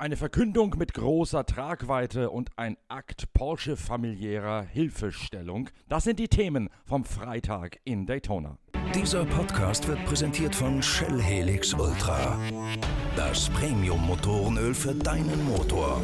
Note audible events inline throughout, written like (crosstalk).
Eine Verkündung mit großer Tragweite und ein Akt Porsche familiärer Hilfestellung. Das sind die Themen vom Freitag in Daytona. Dieser Podcast wird präsentiert von Shell Helix Ultra. Das Premium-Motorenöl für deinen Motor.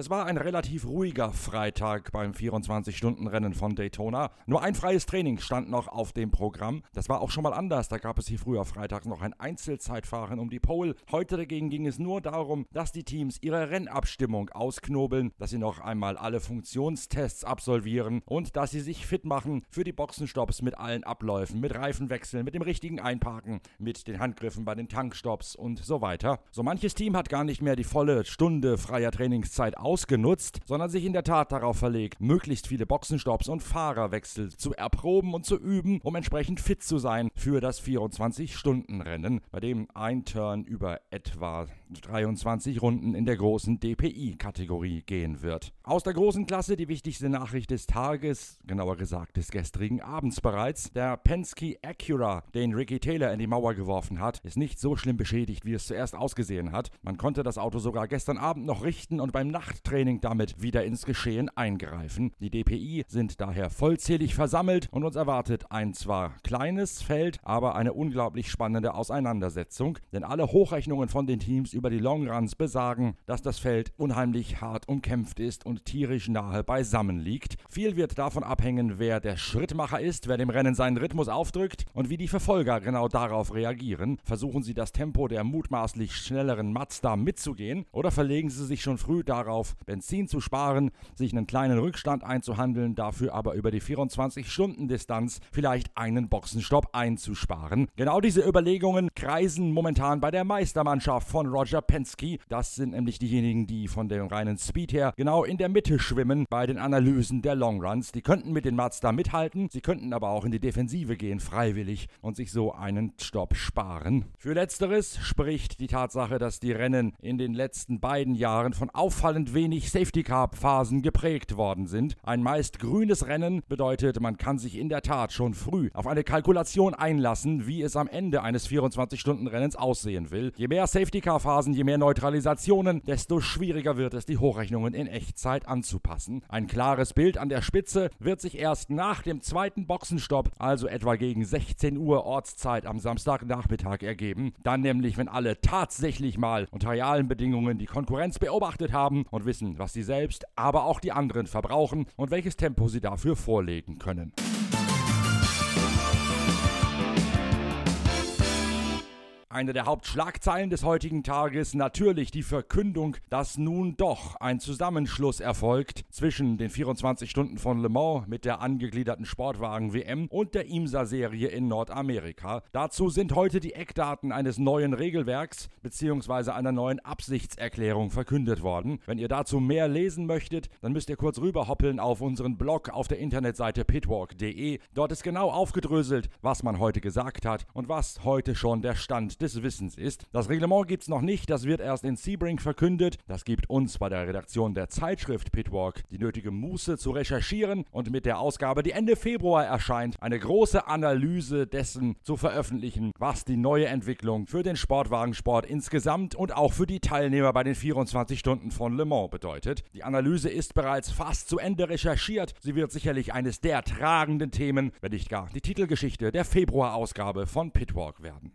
Es war ein relativ ruhiger Freitag beim 24-Stunden-Rennen von Daytona. Nur ein freies Training stand noch auf dem Programm. Das war auch schon mal anders. Da gab es hier früher freitags noch ein Einzelzeitfahren um die Pole. Heute dagegen ging es nur darum, dass die Teams ihre Rennabstimmung ausknobeln, dass sie noch einmal alle Funktionstests absolvieren und dass sie sich fit machen für die Boxenstopps mit allen Abläufen, mit Reifenwechseln, mit dem richtigen Einparken, mit den Handgriffen bei den Tankstops und so weiter. So manches Team hat gar nicht mehr die volle Stunde freier Trainingszeit aus ausgenutzt, sondern sich in der Tat darauf verlegt, möglichst viele Boxenstopps und Fahrerwechsel zu erproben und zu üben, um entsprechend fit zu sein für das 24-Stunden-Rennen, bei dem ein Turn über etwa 23 Runden in der großen DPI-Kategorie gehen wird. Aus der großen Klasse die wichtigste Nachricht des Tages, genauer gesagt des gestrigen Abends bereits. Der Penske Acura, den Ricky Taylor in die Mauer geworfen hat, ist nicht so schlimm beschädigt, wie es zuerst ausgesehen hat. Man konnte das Auto sogar gestern Abend noch richten und beim Nacht Training damit wieder ins Geschehen eingreifen. Die DPI sind daher vollzählig versammelt und uns erwartet ein zwar kleines Feld, aber eine unglaublich spannende Auseinandersetzung, denn alle Hochrechnungen von den Teams über die Longruns besagen, dass das Feld unheimlich hart umkämpft ist und tierisch nahe beisammen liegt. Viel wird davon abhängen, wer der Schrittmacher ist, wer dem Rennen seinen Rhythmus aufdrückt und wie die Verfolger genau darauf reagieren. Versuchen sie das Tempo der mutmaßlich schnelleren Mazda mitzugehen oder verlegen sie sich schon früh darauf, Benzin zu sparen, sich einen kleinen Rückstand einzuhandeln, dafür aber über die 24-Stunden-Distanz vielleicht einen Boxenstopp einzusparen. Genau diese Überlegungen kreisen momentan bei der Meistermannschaft von Roger Penske. Das sind nämlich diejenigen, die von dem reinen Speed her genau in der Mitte schwimmen bei den Analysen der Longruns. Die könnten mit den Mazda mithalten, sie könnten aber auch in die Defensive gehen, freiwillig, und sich so einen Stopp sparen. Für letzteres spricht die Tatsache, dass die Rennen in den letzten beiden Jahren von auffallend wenig wenig Safety Car Phasen geprägt worden sind. Ein meist grünes Rennen bedeutet, man kann sich in der Tat schon früh auf eine Kalkulation einlassen, wie es am Ende eines 24-Stunden-Rennens aussehen will. Je mehr Safety Car Phasen, je mehr Neutralisationen, desto schwieriger wird es, die Hochrechnungen in Echtzeit anzupassen. Ein klares Bild an der Spitze wird sich erst nach dem zweiten Boxenstopp, also etwa gegen 16 Uhr Ortszeit am Samstagnachmittag ergeben. Dann nämlich, wenn alle tatsächlich mal unter realen Bedingungen die Konkurrenz beobachtet haben und wissen, was sie selbst, aber auch die anderen verbrauchen und welches Tempo sie dafür vorlegen können. Eine der Hauptschlagzeilen des heutigen Tages natürlich die Verkündung, dass nun doch ein Zusammenschluss erfolgt zwischen den 24 Stunden von Le Mans mit der angegliederten Sportwagen WM und der IMSA-Serie in Nordamerika. Dazu sind heute die Eckdaten eines neuen Regelwerks bzw. einer neuen Absichtserklärung verkündet worden. Wenn ihr dazu mehr lesen möchtet, dann müsst ihr kurz rüberhoppeln auf unseren Blog auf der Internetseite pitwalk.de. Dort ist genau aufgedröselt, was man heute gesagt hat und was heute schon der Stand des Wissens ist. Das Reglement gibt es noch nicht, das wird erst in Sebring verkündet. Das gibt uns bei der Redaktion der Zeitschrift Pitwalk die nötige Muße zu recherchieren und mit der Ausgabe, die Ende Februar erscheint, eine große Analyse dessen zu veröffentlichen, was die neue Entwicklung für den Sportwagensport insgesamt und auch für die Teilnehmer bei den 24 Stunden von Le Mans bedeutet. Die Analyse ist bereits fast zu Ende recherchiert. Sie wird sicherlich eines der tragenden Themen, wenn nicht gar die Titelgeschichte der Februarausgabe von Pitwalk werden.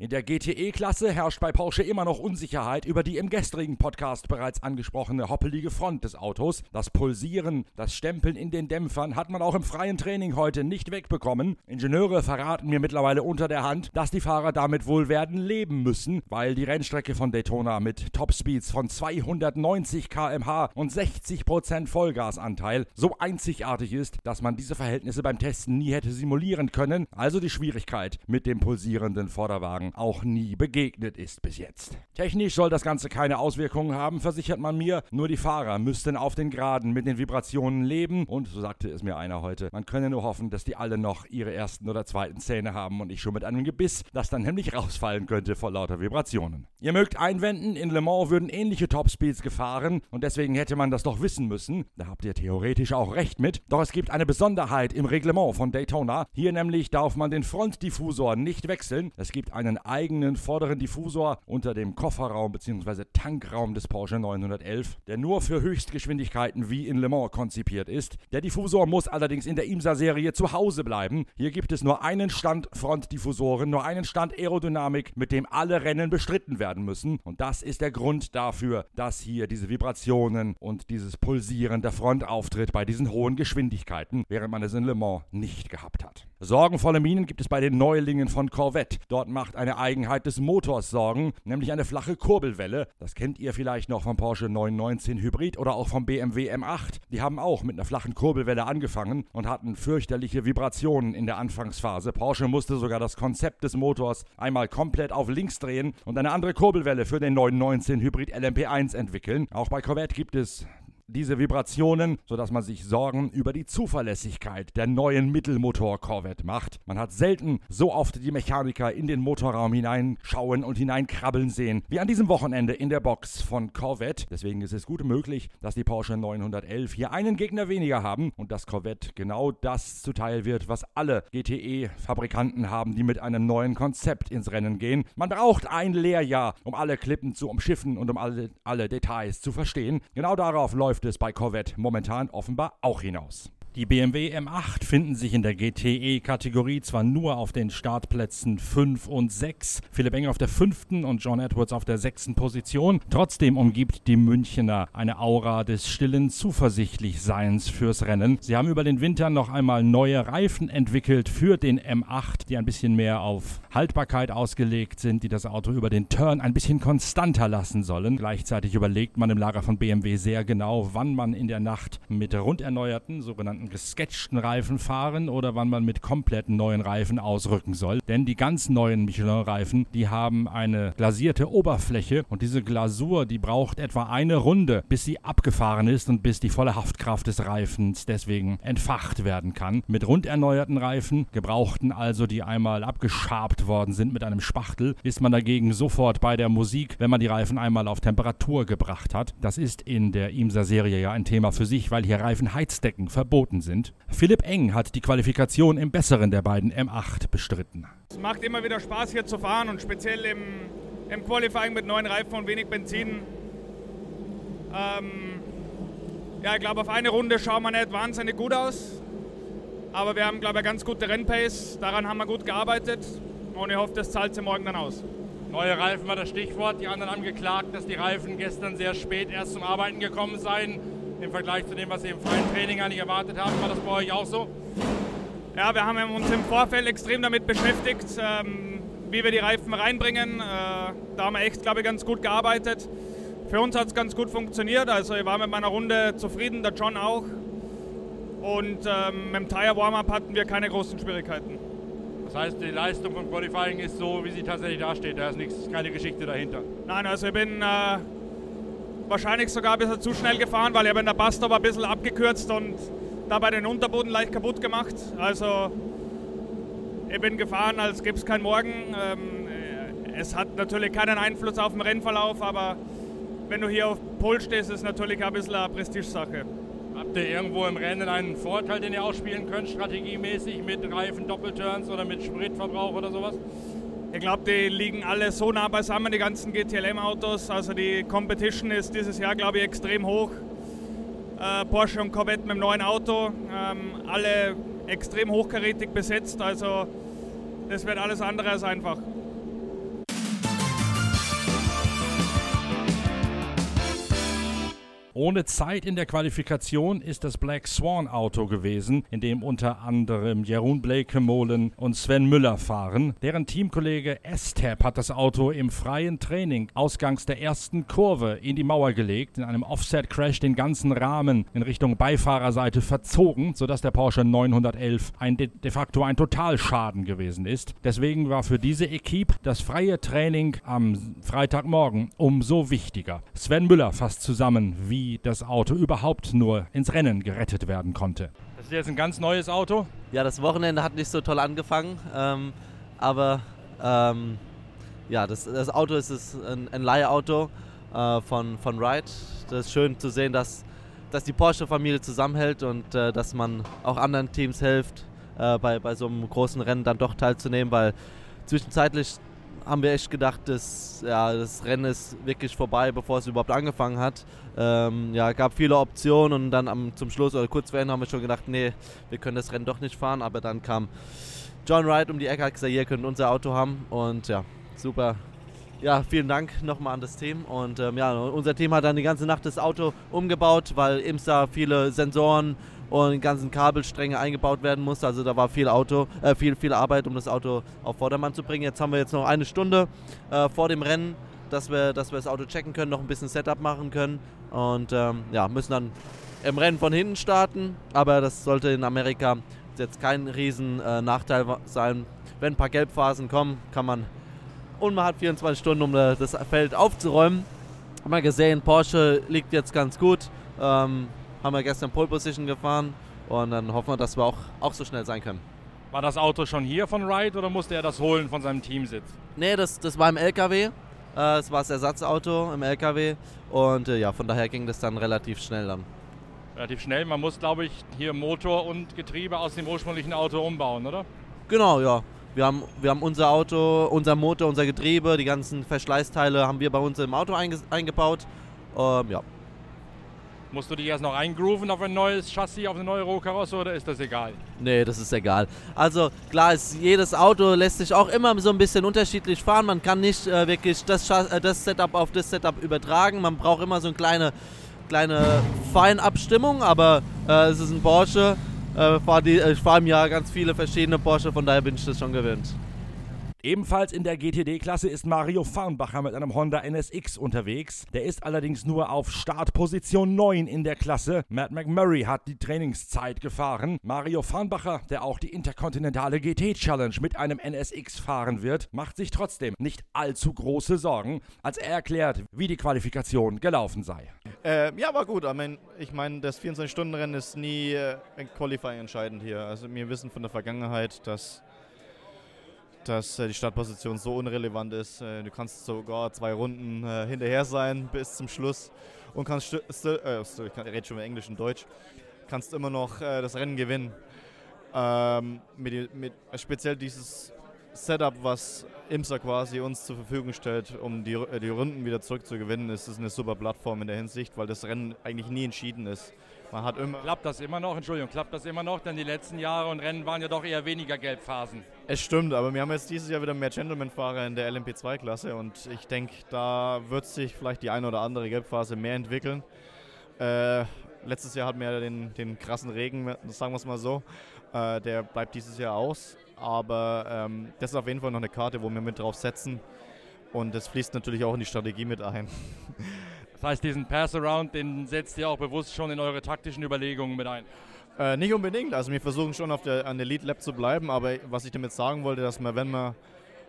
In der GTE-Klasse herrscht bei Porsche immer noch Unsicherheit über die im gestrigen Podcast bereits angesprochene hoppelige Front des Autos. Das Pulsieren, das Stempeln in den Dämpfern hat man auch im freien Training heute nicht wegbekommen. Ingenieure verraten mir mittlerweile unter der Hand, dass die Fahrer damit wohl werden leben müssen, weil die Rennstrecke von Daytona mit Topspeeds von 290 km/h und 60% Vollgasanteil so einzigartig ist, dass man diese Verhältnisse beim Testen nie hätte simulieren können. Also die Schwierigkeit mit dem pulsierenden Vorderwagen sagen, auch nie begegnet ist bis jetzt. Technisch soll das Ganze keine Auswirkungen haben, versichert man mir, nur die Fahrer müssten auf den Geraden mit den Vibrationen leben und, so sagte es mir einer heute, man könne nur hoffen, dass die alle noch ihre ersten oder zweiten Zähne haben und ich schon mit einem Gebiss, das dann nämlich rausfallen könnte vor lauter Vibrationen. Ihr mögt einwenden, in Le Mans würden ähnliche Topspeeds gefahren und deswegen hätte man das doch wissen müssen. Da habt ihr theoretisch auch recht mit. Doch es gibt eine Besonderheit im Reglement von Daytona. Hier nämlich darf man den Frontdiffusor nicht wechseln. Es gibt einen eigenen vorderen Diffusor unter dem Kofferraum bzw. Tankraum des Porsche 911, der nur für Höchstgeschwindigkeiten wie in Le Mans konzipiert ist. Der Diffusor muss allerdings in der IMSA-Serie zu Hause bleiben. Hier gibt es nur einen Stand Frontdiffusoren, nur einen Stand Aerodynamik, mit dem alle Rennen bestritten werden müssen. Und das ist der Grund dafür, dass hier diese Vibrationen und dieses Pulsieren der Front auftritt bei diesen hohen Geschwindigkeiten, während man es in Le Mans nicht gehabt hat. Sorgenvolle Minen gibt es bei den Neulingen von Corvette. Dort macht eine Eigenheit des Motors Sorgen, nämlich eine flache Kurbelwelle. Das kennt ihr vielleicht noch vom Porsche 919 Hybrid oder auch vom BMW M8. Die haben auch mit einer flachen Kurbelwelle angefangen und hatten fürchterliche Vibrationen in der Anfangsphase. Porsche musste sogar das Konzept des Motors einmal komplett auf links drehen und eine andere Kurbelwelle für den 919 Hybrid LMP1 entwickeln. Auch bei Corvette gibt es diese Vibrationen, sodass man sich Sorgen über die Zuverlässigkeit der neuen Mittelmotor Corvette macht. Man hat selten so oft die Mechaniker in den Motorraum hineinschauen und hineinkrabbeln sehen, wie an diesem Wochenende in der Box von Corvette. Deswegen ist es gut möglich, dass die Porsche 911 hier einen Gegner weniger haben und dass Corvette genau das zuteil wird, was alle GTE-Fabrikanten haben, die mit einem neuen Konzept ins Rennen gehen. Man braucht ein Lehrjahr, um alle Klippen zu umschiffen und um alle, alle Details zu verstehen. Genau darauf läuft läuft es bei Corvette momentan offenbar auch hinaus. Die BMW M8 finden sich in der GTE-Kategorie zwar nur auf den Startplätzen 5 und 6, Philipp Enger auf der fünften und John Edwards auf der sechsten Position. Trotzdem umgibt die Münchner eine Aura des stillen Zuversichtlichseins fürs Rennen. Sie haben über den Winter noch einmal neue Reifen entwickelt für den M8, die ein bisschen mehr auf Haltbarkeit ausgelegt sind, die das Auto über den Turn ein bisschen konstanter lassen sollen. Gleichzeitig überlegt man im Lager von BMW sehr genau, wann man in der Nacht mit runderneuerten, sogenannten gesketchten Reifen fahren oder wann man mit kompletten neuen Reifen ausrücken soll. Denn die ganz neuen Michelin-Reifen, die haben eine glasierte Oberfläche und diese Glasur, die braucht etwa eine Runde, bis sie abgefahren ist und bis die volle Haftkraft des Reifens deswegen entfacht werden kann. Mit runderneuerten Reifen, gebrauchten also, die einmal abgeschabt worden sind mit einem Spachtel, ist man dagegen sofort bei der Musik, wenn man die Reifen einmal auf Temperatur gebracht hat. Das ist in der IMSA-Serie ja ein Thema für sich, weil hier Reifenheizdecken verboten vertreten sind. Philipp Eng hat die Qualifikation im besseren der beiden M8 bestritten. Es macht immer wieder Spaß hier zu fahren und speziell im, im Qualifying mit neuen Reifen und wenig Benzin. Ähm, ja, ich glaube, auf eine Runde schauen wir nicht wahnsinnig gut aus. Aber wir haben, glaube ich, eine ganz gute Rennpace. Daran haben wir gut gearbeitet und ich hoffe, das zahlt sich morgen dann aus. Neue Reifen war das Stichwort. Die anderen haben geklagt, dass die Reifen gestern sehr spät erst zum Arbeiten gekommen seien im Vergleich zu dem, was Sie im freien Training eigentlich erwartet haben. War das bei euch auch so? Ja, wir haben uns im Vorfeld extrem damit beschäftigt, ähm, wie wir die Reifen reinbringen. Äh, da haben wir echt, glaube ich, ganz gut gearbeitet. Für uns hat es ganz gut funktioniert. Also ich war mit meiner Runde zufrieden, der John auch. Und ähm, mit dem Tire Warm-Up hatten wir keine großen Schwierigkeiten. Das heißt, die Leistung vom Qualifying ist so, wie sie tatsächlich dasteht. Da ist nichts, keine Geschichte dahinter. Nein, also ich bin äh, wahrscheinlich sogar ein bisschen zu schnell gefahren, weil ich habe in der Bastop ein bisschen abgekürzt und dabei den Unterboden leicht kaputt gemacht. Also ich bin gefahren, als gäbe es keinen Morgen. Ähm, es hat natürlich keinen Einfluss auf den Rennverlauf, aber wenn du hier auf Pol stehst, ist es natürlich ein bisschen eine Prestigesache. Habt ihr irgendwo im Rennen einen Vorteil, den ihr ausspielen könnt, strategiemäßig mit Reifen, Doppelturns oder mit Spritverbrauch oder sowas? Ich glaube, die liegen alle so nah beisammen, die ganzen GTLM-Autos. Also die Competition ist dieses Jahr, glaube ich, extrem hoch. Äh, Porsche und Corvette mit dem neuen Auto, ähm, alle extrem hochkarätig besetzt. Also das wird alles andere als einfach. Ohne Zeit in der Qualifikation ist das Black Swan Auto gewesen, in dem unter anderem Jeroen Blekemolen und Sven Müller fahren. Deren Teamkollege Estep hat das Auto im freien Training ausgangs der ersten Kurve in die Mauer gelegt, in einem Offset-Crash den ganzen Rahmen in Richtung Beifahrerseite verzogen, sodass der Porsche 911 ein de, de facto ein Totalschaden gewesen ist. Deswegen war für diese Equipe das freie Training am Freitagmorgen umso wichtiger. Sven Müller fasst zusammen, wie das Auto überhaupt nur ins Rennen gerettet werden konnte. Das ist jetzt ein ganz neues Auto? Ja, das Wochenende hat nicht so toll angefangen, ähm, aber ähm, ja, das, das, Auto ist, ist ein, ein Leihauto äh, von, von Wright. Das ist schön zu sehen, dass, dass die Porsche-Familie zusammenhält und äh, dass man auch anderen Teams hilft, äh, bei, bei so einem großen Rennen dann doch teilzunehmen, weil zwischenzeitlich haben wir echt gedacht, dass ja, das Rennen ist wirklich vorbei, bevor es überhaupt angefangen hat. Ähm, ja, gab viele Optionen und dann am, zum Schluss oder kurz vor Ende haben wir schon gedacht, nee, wir können das Rennen doch nicht fahren. Aber dann kam John Wright um die Ecke, hat gesagt, ihr könnt unser Auto haben und ja, super. Ja, vielen Dank nochmal an das Team. Und ähm, ja, unser Team hat dann die ganze Nacht das Auto umgebaut, weil IMSA viele Sensoren und die ganzen Kabelstränge eingebaut werden musste. Also da war viel Auto, äh, viel, viel Arbeit, um das Auto auf Vordermann zu bringen. Jetzt haben wir jetzt noch eine Stunde äh, vor dem Rennen, dass wir, dass wir das Auto checken können, noch ein bisschen Setup machen können und ähm, ja, müssen dann im Rennen von hinten starten. Aber das sollte in Amerika jetzt kein riesen äh, Nachteil sein. Wenn ein paar Gelbphasen kommen, kann man und man hat 24 Stunden, um äh, das Feld aufzuräumen. Haben wir gesehen, Porsche liegt jetzt ganz gut. Ähm, haben wir gestern Pole Position gefahren und dann hoffen wir, dass wir auch, auch so schnell sein können. War das Auto schon hier von Wright oder musste er das holen von seinem Teamsitz? Nee, das, das war im LKW. Äh, es war das Ersatzauto im LKW und äh, ja, von daher ging das dann relativ schnell dann. Relativ schnell. Man muss, glaube ich, hier Motor und Getriebe aus dem ursprünglichen Auto umbauen, oder? Genau, ja. Wir haben, wir haben unser Auto, unser Motor, unser Getriebe, die ganzen Verschleißteile haben wir bei uns im Auto einge eingebaut. Ähm, ja. Musst du dich erst noch eingrooven auf ein neues Chassis, auf eine neue Rohkarosse oder ist das egal? Nee, das ist egal. Also klar, ist, jedes Auto lässt sich auch immer so ein bisschen unterschiedlich fahren. Man kann nicht äh, wirklich das, äh, das Setup auf das Setup übertragen. Man braucht immer so eine kleine, kleine Feinabstimmung, aber äh, es ist ein Porsche. Äh, fahr die, ich fahre im Jahr ganz viele verschiedene Porsche, von daher bin ich das schon gewöhnt. Ebenfalls in der GTD-Klasse ist Mario Farnbacher mit einem Honda NSX unterwegs. Der ist allerdings nur auf Startposition 9 in der Klasse. Matt McMurray hat die Trainingszeit gefahren. Mario Farnbacher, der auch die interkontinentale GT-Challenge mit einem NSX fahren wird, macht sich trotzdem nicht allzu große Sorgen, als er erklärt, wie die Qualifikation gelaufen sei. Äh, ja, war gut. Ich meine, das 24-Stunden-Rennen ist nie äh, Qualifying entscheidend hier. Also wir wissen von der Vergangenheit, dass dass äh, die Startposition so unrelevant ist. Äh, du kannst sogar zwei Runden äh, hinterher sein bis zum Schluss und kannst, äh, ich rede schon mit Englisch und Deutsch, kannst immer noch äh, das Rennen gewinnen. Ähm, mit, mit, speziell dieses Setup, was IMSA quasi uns zur Verfügung stellt, um die, die Runden wieder zurückzugewinnen, ist es eine super Plattform in der Hinsicht, weil das Rennen eigentlich nie entschieden ist. Man hat immer klappt das immer noch? Entschuldigung, klappt das immer noch? Denn die letzten Jahre und Rennen waren ja doch eher weniger Gelbphasen. Es stimmt, aber wir haben jetzt dieses Jahr wieder mehr Gentleman-Fahrer in der LMP2-Klasse und ich denke, da wird sich vielleicht die eine oder andere Gelbphase mehr entwickeln. Äh, letztes Jahr hatten wir ja den, den krassen Regen, sagen wir es mal so. Äh, der bleibt dieses Jahr aus, aber ähm, das ist auf jeden Fall noch eine Karte, wo wir mit drauf setzen. Und das fließt natürlich auch in die Strategie mit ein. (laughs) Das heißt, diesen Pass-Around, den setzt ihr auch bewusst schon in eure taktischen Überlegungen mit ein? Äh, nicht unbedingt. Also wir versuchen schon auf der, an der Lead Lab zu bleiben, aber was ich damit sagen wollte, dass man, wenn man,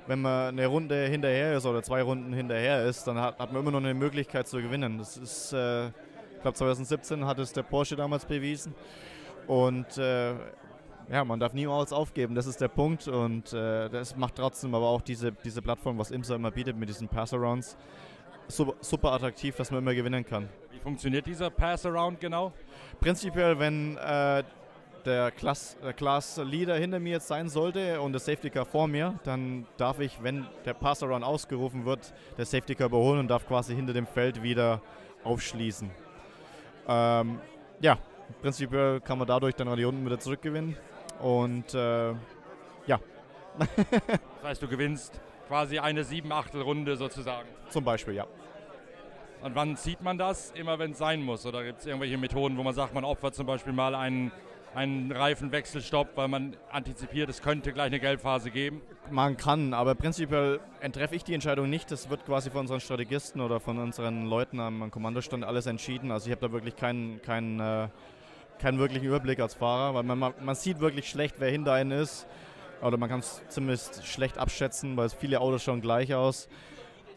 wenn man eine Runde hinterher ist oder zwei Runden hinterher ist, dann hat, hat man immer noch eine Möglichkeit zu gewinnen. Das ist, äh, ich glaube 2017 hat es der Porsche damals bewiesen. Und äh, ja, man darf niemals aufgeben, das ist der Punkt. Und äh, das macht trotzdem aber auch diese, diese Plattform, was IMSA immer bietet mit diesen Pass-Arounds super, super attraktiv, dass man immer gewinnen kann. Wie funktioniert dieser Pass-Around genau? Prinzipiell, wenn äh, der Class, der Class Leader hinter mir jetzt sein sollte und der Safety Car vor mir, dann darf ich, wenn der Pass-Around ausgerufen wird, der Safety Car überholen und darf quasi hinter dem Feld wieder aufschließen. Ähm, ja, prinzipiell kann man dadurch dann die Runden wieder zurückgewinnen und äh, ja. (laughs) das heißt, du gewinnst quasi eine sieben Achtel Runde sozusagen. Zum Beispiel, ja. Und wann sieht man das? Immer wenn es sein muss. Oder gibt es irgendwelche Methoden, wo man sagt, man opfert zum Beispiel mal einen, einen Reifenwechselstopp, weil man antizipiert, es könnte gleich eine Gelbphase geben? Man kann, aber prinzipiell treffe ich die Entscheidung nicht. Das wird quasi von unseren Strategisten oder von unseren Leuten am Kommandostand alles entschieden. Also ich habe da wirklich keinen, keinen, äh, keinen wirklichen Überblick als Fahrer, weil man, man sieht wirklich schlecht, wer hinter einem ist. Oder man kann es zumindest schlecht abschätzen, weil viele Autos schauen gleich aus.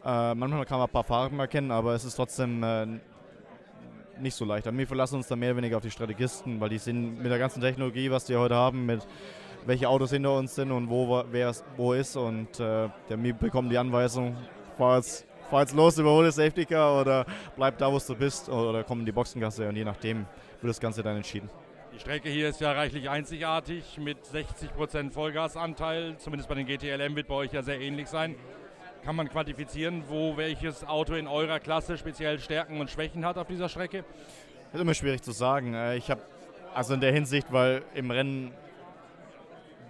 Äh, manchmal kann man ein paar Farben erkennen, aber es ist trotzdem äh, nicht so leicht. Wir verlassen uns da mehr oder weniger auf die Strategisten, weil die sind mit der ganzen Technologie, was wir heute haben, mit welche Autos hinter uns sind und wo wer wo ist und äh, der bekommt die Anweisung, fahr jetzt los, überhole Safety Car oder bleib da, wo du bist oder, oder komm in die Boxengasse und je nachdem wird das Ganze dann entschieden. Die Strecke hier ist ja reichlich einzigartig mit 60% Vollgasanteil, zumindest bei den GTLM wird bei euch ja sehr ähnlich sein. Kann man quantifizieren, wo welches Auto in eurer Klasse speziell Stärken und Schwächen hat auf dieser Strecke? Das ist immer schwierig zu sagen. Äh, ich habe also in der Hinsicht, weil im Rennen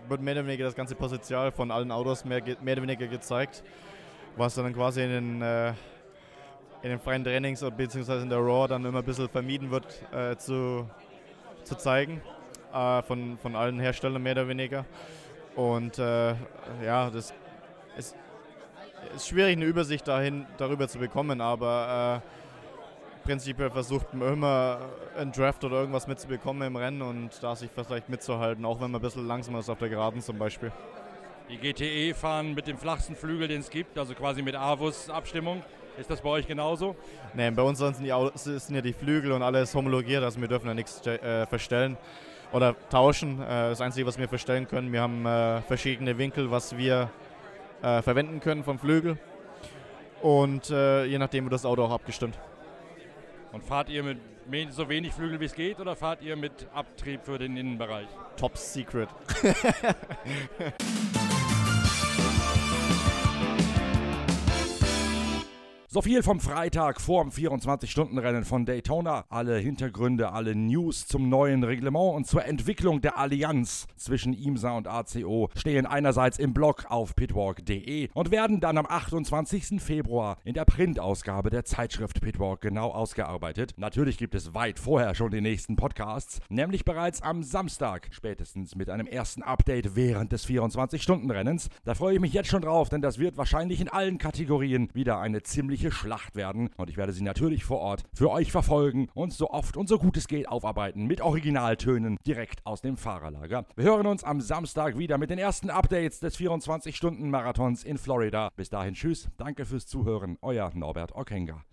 wird mehr oder weniger das ganze Potenzial von allen Autos mehr, mehr oder weniger gezeigt, was dann quasi in den, äh, in den freien Trainings bzw. in der Raw dann immer ein bisschen vermieden wird äh, zu, zu zeigen, äh, von, von allen Herstellern mehr oder weniger. Und äh, ja, das ist ist schwierig, eine Übersicht dahin, darüber zu bekommen, aber äh, prinzipiell versucht man immer einen Draft oder irgendwas mitzubekommen im Rennen und da sich vielleicht mitzuhalten, auch wenn man ein bisschen langsamer ist auf der Geraden zum Beispiel. Die GTE fahren mit dem flachsten Flügel, den es gibt, also quasi mit Avus-Abstimmung. Ist das bei euch genauso? Nein, bei uns sind, die, sind ja die Flügel und alles homologiert, also wir dürfen ja nichts äh, verstellen oder tauschen. Äh, das Einzige, was wir verstellen können, wir haben äh, verschiedene Winkel, was wir äh, verwenden können vom Flügel. Und äh, je nachdem wird das Auto auch abgestimmt. Und fahrt ihr mit so wenig Flügel wie es geht oder fahrt ihr mit Abtrieb für den Innenbereich? Top Secret. (laughs) So viel vom Freitag vor dem 24-Stunden-Rennen von Daytona. Alle Hintergründe, alle News zum neuen Reglement und zur Entwicklung der Allianz zwischen IMSA und ACO stehen einerseits im Blog auf pitwalk.de und werden dann am 28. Februar in der Printausgabe der Zeitschrift Pitwalk genau ausgearbeitet. Natürlich gibt es weit vorher schon die nächsten Podcasts, nämlich bereits am Samstag, spätestens mit einem ersten Update während des 24-Stunden-Rennens. Da freue ich mich jetzt schon drauf, denn das wird wahrscheinlich in allen Kategorien wieder eine ziemlich eigentliche Schlacht werden. Und ich werde sie natürlich vor Ort für euch verfolgen und so oft und so gut es geht aufarbeiten mit Originaltönen direkt aus dem Fahrerlager. Wir hören uns am Samstag wieder mit den ersten Updates des 24-Stunden-Marathons in Florida. Bis dahin, tschüss, danke fürs Zuhören, euer Norbert Okenga.